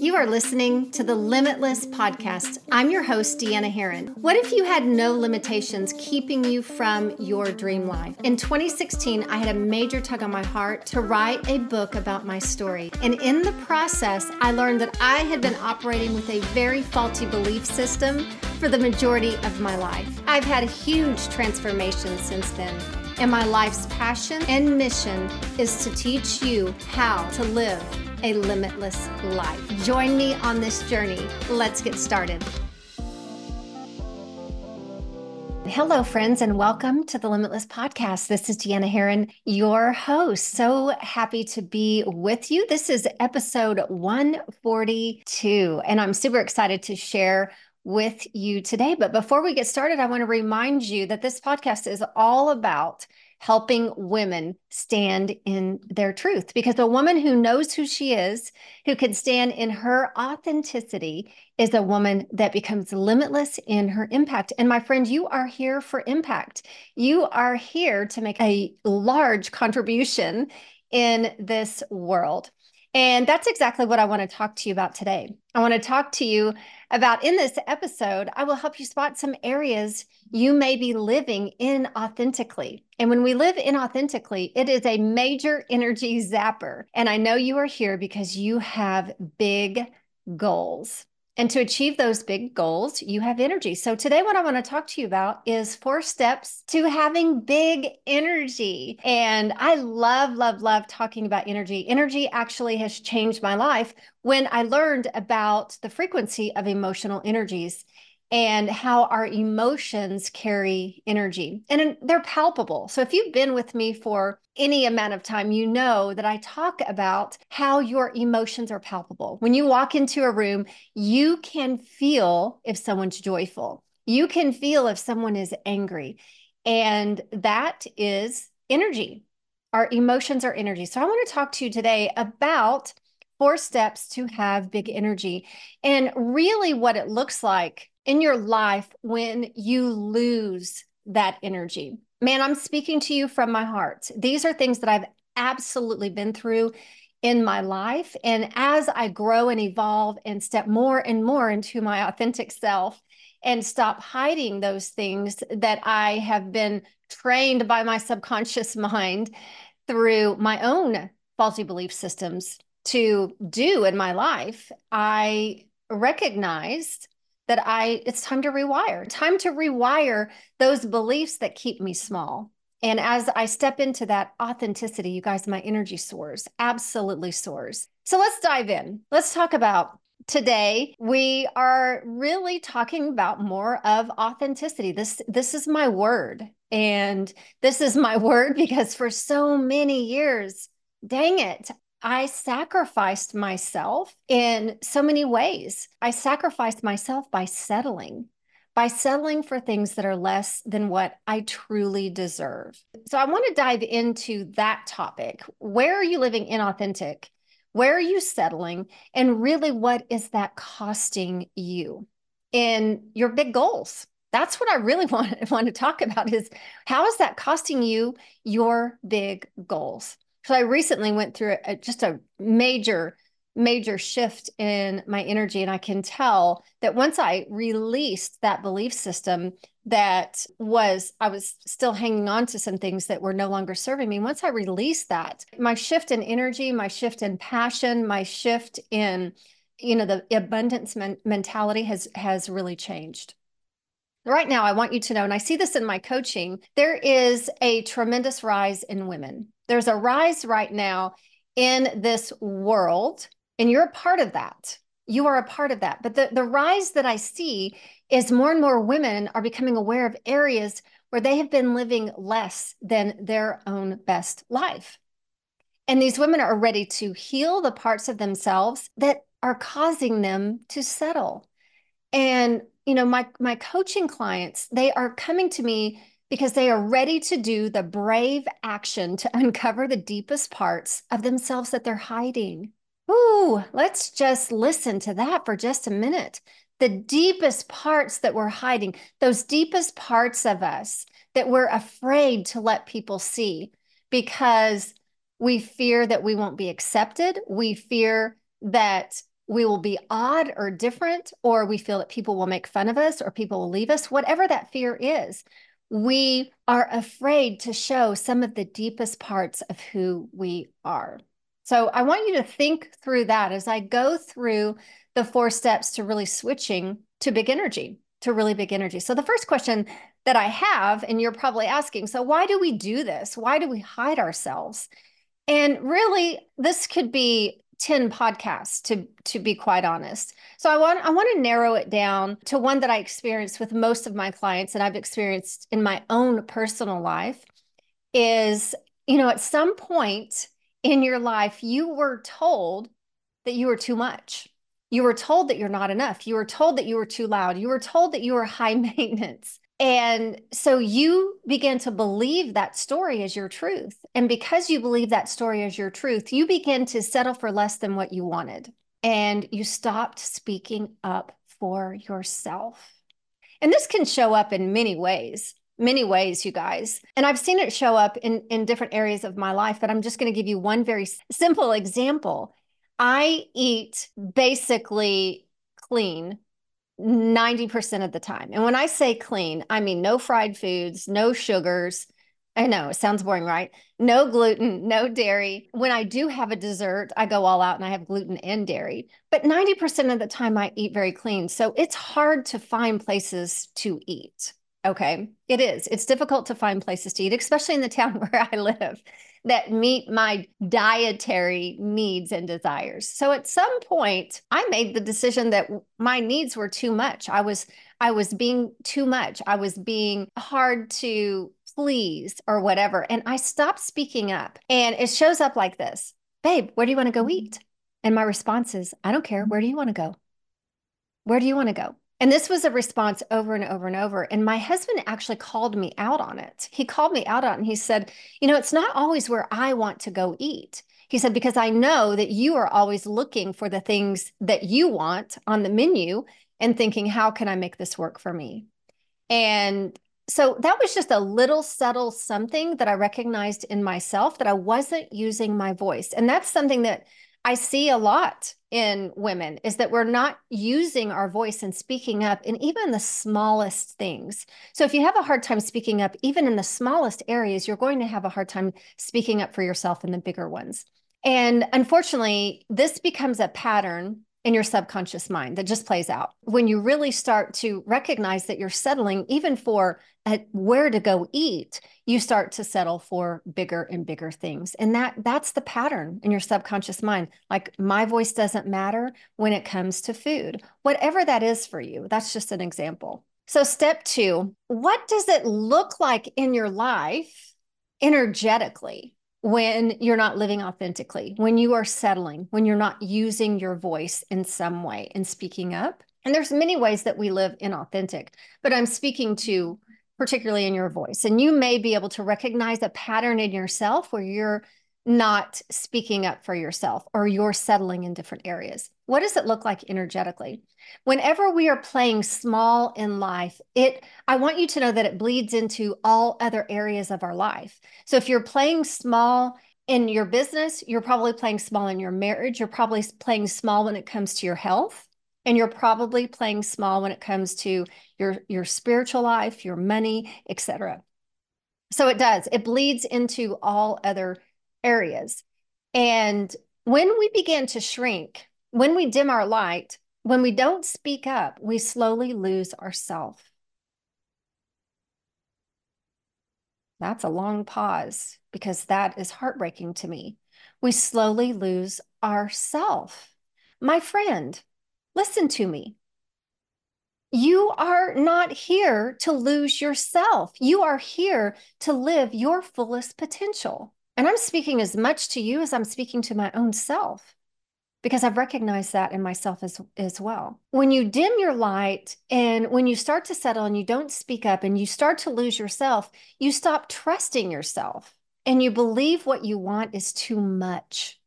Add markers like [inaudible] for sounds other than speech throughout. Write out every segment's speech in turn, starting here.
You are listening to the Limitless Podcast. I'm your host, Deanna Herrin. What if you had no limitations keeping you from your dream life? In 2016, I had a major tug on my heart to write a book about my story. And in the process, I learned that I had been operating with a very faulty belief system for the majority of my life. I've had a huge transformation since then. And my life's passion and mission is to teach you how to live a limitless life. Join me on this journey. Let's get started. Hello, friends, and welcome to the Limitless Podcast. This is Deanna Herrin, your host. So happy to be with you. This is episode 142, and I'm super excited to share with you today. But before we get started, I want to remind you that this podcast is all about helping women stand in their truth. Because a woman who knows who she is, who can stand in her authenticity, is a woman that becomes limitless in her impact. And my friend, you are here for impact. You are here to make a large contribution in this world. And that's exactly what I want to talk to you about today. I want to talk to you about in this episode, I will help you spot some areas you may be living inauthentically. And when we live inauthentically, it is a major energy zapper. And I know you are here because you have big goals. And to achieve those big goals, you have energy. So, today, what I want to talk to you about is four steps to having big energy. And I love, love, love talking about energy. Energy actually has changed my life when I learned about the frequency of emotional energies and how our emotions carry energy and they're palpable. So if you've been with me for any amount of time, you know that I talk about how your emotions are palpable. When you walk into a room, you can feel if someone's joyful. You can feel if someone is angry. And that is energy. Our emotions are energy. So I want to talk to you today about four steps to have big energy and really what it looks like in your life when you lose that energy. Man, I'm speaking to you from my heart. These are things that I've absolutely been through in my life. And as I grow and evolve and step more and more into my authentic self and stop hiding those things that I have been trained by my subconscious [laughs] mind through my own faulty belief systems to do in my life, I recognized that I it's time to rewire, time to rewire those beliefs that keep me small. And as I step into that authenticity, you guys, my energy soars, absolutely soars. So let's dive in. Let's talk about today we are really talking about more of authenticity. This this is my word. And this is my [laughs] word because for so many years, dang it, I sacrificed myself in so many ways. I sacrificed myself by settling, by settling for things that are less than what I truly deserve. So I want to dive into that topic. Where are you living inauthentic? Where are you settling? And really, what is that costing you in your big goals? That's what I really want, want to talk about is how is that costing you your big goals? So I recently went through a, just a major, major shift in my energy. And I can tell that once I released that belief system that was, I was still hanging on to some things that were no longer serving me. Once I released that, my shift in energy, my shift in passion, my shift in, you know, the abundance men- mentality has has really changed right now, I want you to know, and I see this in my coaching, there is a tremendous rise in women. There's a rise right now in this world, and you're a part of that. You are a part of that. But the, the rise that I see is more and more women are becoming aware of areas where they have been living less than their own best life. And these women are ready to heal the parts of themselves that are causing them to settle. And you know my my coaching clients they are coming to me because they are ready to do the brave action to [laughs] uncover the deepest parts of themselves that they're hiding. Ooh let's just listen to that for just a minute. The deepest parts that we're hiding those deepest parts of us that we're afraid to let people see because we fear that we won't be accepted. We fear that we will be odd or different, or we feel that people will make fun of us or people will leave us, whatever that fear is, we are afraid to show some of the deepest parts of who we are. So I want you to think through that as I go through the four steps to really switching to big energy, to really big energy. So the first question that I have, and you're probably asking, so why do we do this? Why do we hide ourselves? And really, this could be 10 podcasts to to be quite honest. So I want I want to narrow it down to one that I experienced with most of my clients and I've experienced in my own personal life is you know at some point in your life you were told that you were too much. You were told that you're not enough. You were told that you were too loud. You were told that you were high [laughs] maintenance. And so you begin to believe that story as your truth. And because you believe that story as your truth, you begin to settle for less than what you wanted. And you stopped speaking up for yourself. And this can show up in many ways, many ways, you guys. And I've seen it show up in, in different areas of my life, but I'm just going to give you one very simple example. I eat basically clean 90% of the time. And when I say clean, I mean no fried foods, no sugars. I know it sounds boring, right? No gluten, no dairy. When I do have a dessert, I go all out and I have gluten and dairy. But 90% of the time, I eat very clean. So it's hard to find places to eat. Okay. It is. It's difficult to find places to eat, especially in the [laughs] town where I live that meet my dietary needs and desires. So at some point, I made the decision that my needs were too much. I was I was being too much. I was being hard to please or whatever. And I stopped speaking up. And it shows up like this. Babe, where do you want to go eat? And my response is, I don't care. Where do you want to go? Where do you want to go? And this was a response over and over and over. And my husband actually called me out on it. He called me out on it and he said, You know, it's not always where I want to go eat. He said, Because I know that you are always looking for the things that you want on the menu and thinking, How can I make this work for me? And so that was just a little subtle something that I recognized in myself that I wasn't using my voice. And that's something that I see a lot in women is that we're not using our voice and speaking up in even the smallest things. So if you have a hard time speaking up, even in the smallest areas, you're going to have a hard time speaking up for yourself in the bigger ones. And unfortunately, this becomes a pattern in your subconscious mind that just plays out. When you really start to recognize that you're settling, even for a, where to go eat, you start to settle for bigger and bigger things. And that that's the pattern in your subconscious mind. Like my voice doesn't matter when it comes to food. Whatever that is for you, that's just an example. So step 2, what does it look like in your life energetically when you're not living authentically, when you are settling, when you're not using your voice in some way and speaking up. And there's many ways that we live inauthentic, but I'm speaking to particularly in your voice. And you may be able to recognize a pattern in yourself where you're not speaking up for yourself or you're settling in different areas. What does it look like energetically? Whenever we are playing small in life, it I want you to know that it bleeds into all other areas of our life. So if you're playing small in your business, you're probably playing small in your marriage, you're probably playing small when it comes to your health, and you're probably playing small when it comes to your your spiritual life, your money, etc. So it does. It bleeds into all other areas. And when we begin to shrink, when we dim our light, when we don't speak up, we slowly lose ourself. That's a long pause because that is heartbreaking to me. We slowly lose ourself. My friend, listen to me. You are not here to lose yourself. You are here to live your fullest potential. And I'm speaking as much to you as I'm speaking to my own self because I've recognized that in myself as, as well. When you dim your light and when you start to settle and you don't speak up and you start to lose yourself, you stop trusting yourself and you believe what you want is too much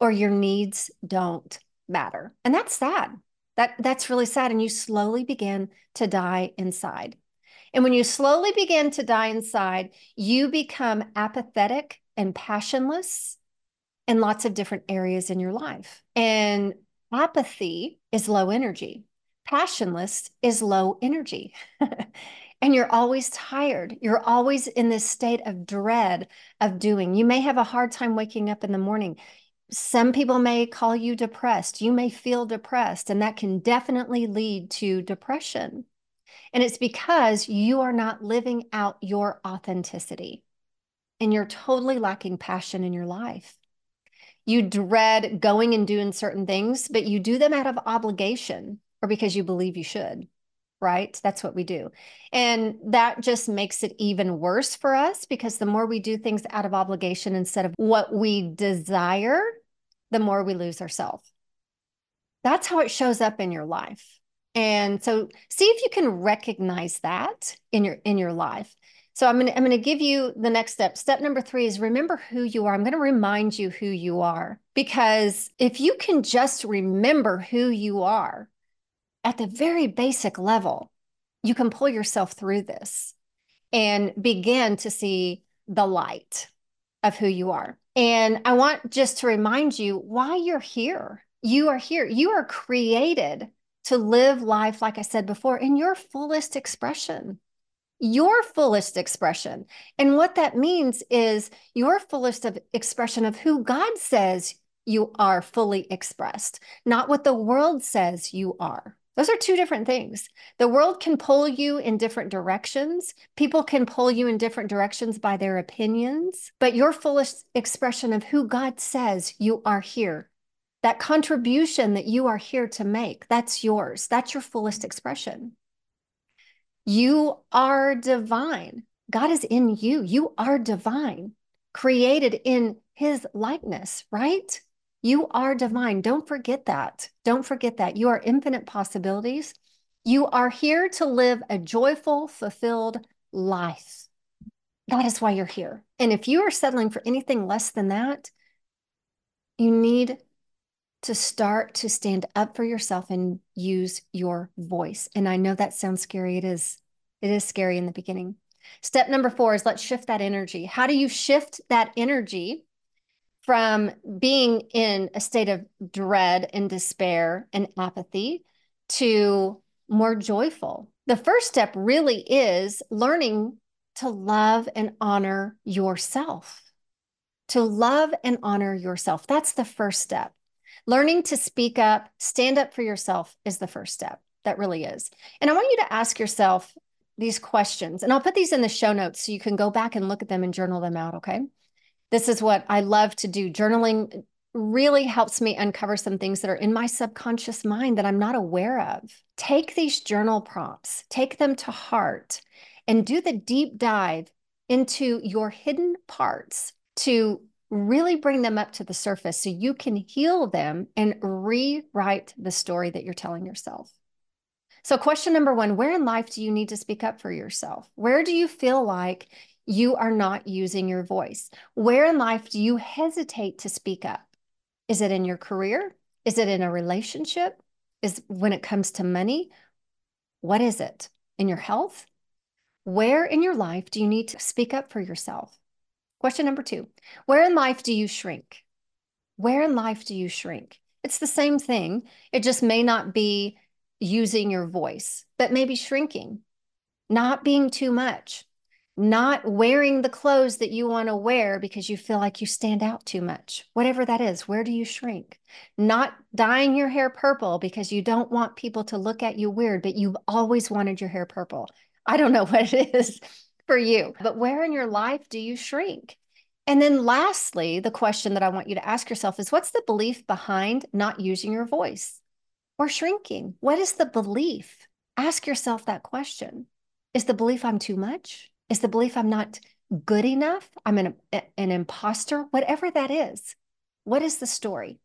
or your needs don't matter. And that's sad. That, that's really sad. And you slowly begin to die inside. And when you slowly begin to die inside, you become apathetic and passionless in lots of different areas in your life. And Apathy is low energy. Passionless is low energy. [laughs] and you're always tired. You're always in this state of dread of doing. You may have a hard time waking up in the morning. Some people may call you depressed. You may feel depressed, and that can definitely lead to depression. And it's because you are not living out your authenticity and you're totally lacking passion in your life. You dread going and doing certain things, but you do them out of obligation or because you believe you should, right? That's what we do. And that just makes it even worse for us because the more we do things out of obligation instead of what we desire, the more we lose ourselves. That's how it shows up in your life. And so see if you can recognize that in your in your life. So I'm going to I'm going to give you the next step. Step number 3 is remember who you are. I'm going to remind you who you are because if you can just remember who you are at the very basic level, you can pull yourself through this and begin to see the light of who you are. And I want just to remind you why you're here. You are here. You are created to live life, like I said before, in your fullest expression your fullest expression. And what that means is your fullest of expression of who God says you are fully expressed, not what the world says you are. Those are two different things. The world can pull you in different directions. People can pull you in different directions by their opinions, but your fullest expression of who God says you are here, that contribution that you are here to make, that's yours. That's your fullest expression. You are divine. God is in you. You are divine, created in his likeness, right? You are divine. Don't forget that. Don't forget that. You are infinite possibilities. You are here to live a joyful, fulfilled life. That is why you're here. And if you are settling for anything less than that, you need to start to stand up for yourself and use your voice. And I know that sounds scary. It is. It is scary in the beginning. Step number four is let's shift that energy. How do you shift that energy from being in a state of dread and despair and apathy to more joyful? The first step really is learning to love and honor yourself. To love and honor yourself. That's the first step. Learning to speak up, stand up for yourself is the first step. That really is. And I want you to ask yourself these questions, and I'll put these in the show notes so you can go back and look at them and journal them out. Okay. This is what I love to do. Journaling really helps me uncover some things that are in my subconscious mind that I'm not aware of. Take these journal prompts, take them to heart, and do the deep dive into your hidden parts to really bring them up to the surface so you can heal them and rewrite the story that you're telling yourself. So, question number one Where in life do you need to speak up for yourself? Where do you feel like you are not using your voice? Where in life do you hesitate to speak up? Is it in your career? Is it in a relationship? Is when it comes to money? What is it? In your health? Where in your life do you need to speak up for yourself? Question number two Where in life do you shrink? Where in life do you shrink? It's the same thing. It just may not be using your voice, but maybe shrinking, not being too much, not wearing the clothes that you want to wear because you feel like you stand out too much. Whatever that is, where do you shrink? Not dyeing your hair purple because you don't want people to look at you weird, but you've always wanted your hair purple. I don't know [laughs] what it is for you, but where in your life do you shrink? And then lastly, the question that I want you to ask yourself is what's the belief behind not using your voice? or shrinking? What is the belief? Ask yourself that question. Is the belief I'm too much? Is the belief I'm not good enough? I'm an, an imposter? Whatever that is. What is the story?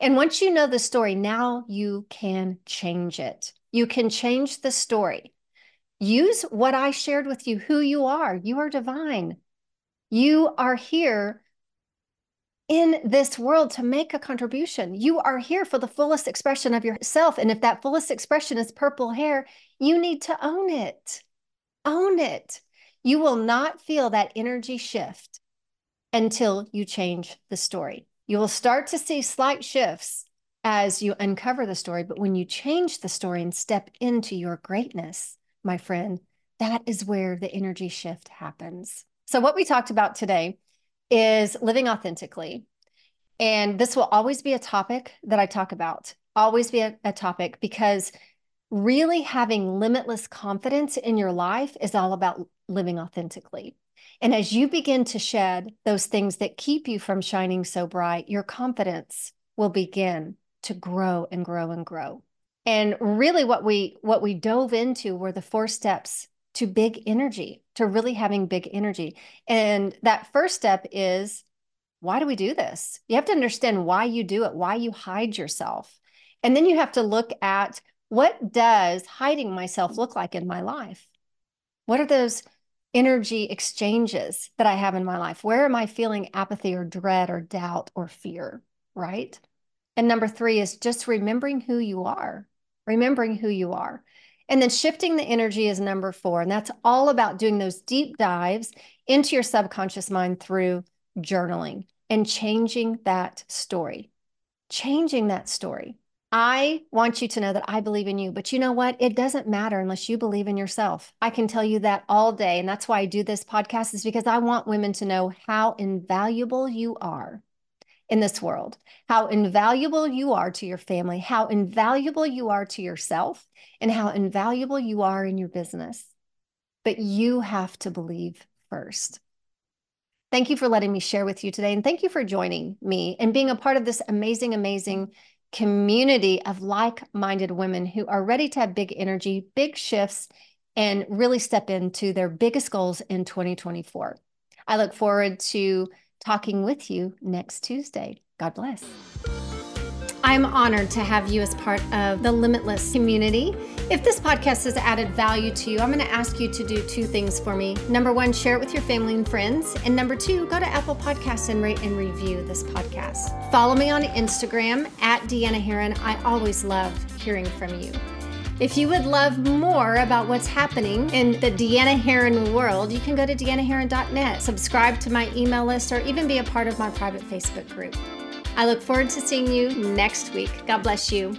And once you know the story, now you can change it. You can change the story. Use what I shared with you, who you are. You are divine. You are here in this world to make a contribution. You are here for the fullest expression of yourself. And if that fullest expression is purple hair, you need to own it. Own it. You will not feel that energy shift until you change the story. You will start to see slight shifts, as you uncover the story. But when you change the story and step into your greatness, my friend, that is where the energy shift happens. So, what we talked about today is living authentically. And this will always be a topic that I talk about, always be a, a topic because really having limitless confidence in your life is all about living authentically. And as you begin to shed those things that keep you from shining so bright, your confidence will begin to grow and grow and grow. And really what we what we dove into were the four steps to big energy, to really having big energy. And that first step is why do we do this? You have to understand why you do it, why you hide yourself. And then you have to look at what does hiding myself look like in my life? What are those energy exchanges that I have in my life? Where am I feeling apathy or dread or doubt or fear? Right. And number three is just remembering who you are, remembering who you are. And then shifting the energy is number four. And that's all about doing those deep dives into your subconscious mind through journaling and changing that story, changing that story. I want you to know that I believe in you, but you know what? It doesn't matter unless you believe in yourself. I can tell you that all day. And that's why I do this podcast, is because I want women to know how invaluable you are in this world, how invaluable you are to your family, how invaluable you are to yourself, and how invaluable you are in your business. But you have to believe first. Thank you for letting me share with you today. And thank you for joining me and being a part of this amazing, amazing community of like minded women who are ready to have big energy, big shifts, and really step into their biggest goals in 2024. I look forward to talking with you next Tuesday. God bless. I'm honored to have you as part of the Limitless community. If this podcast has added value to you, I'm going to ask you to do two things for me. Number one, share it with your family and friends. And number two, go to Apple Podcasts and rate and review this podcast. Follow me on Instagram at Deanna Herrin. I always love hearing from you. If you would love more about what's happening in the Deanna Herrin world, you can go to deannaherrin.net, subscribe to my email list, or even be a part of my private Facebook group. I look forward to seeing you next week. God bless you.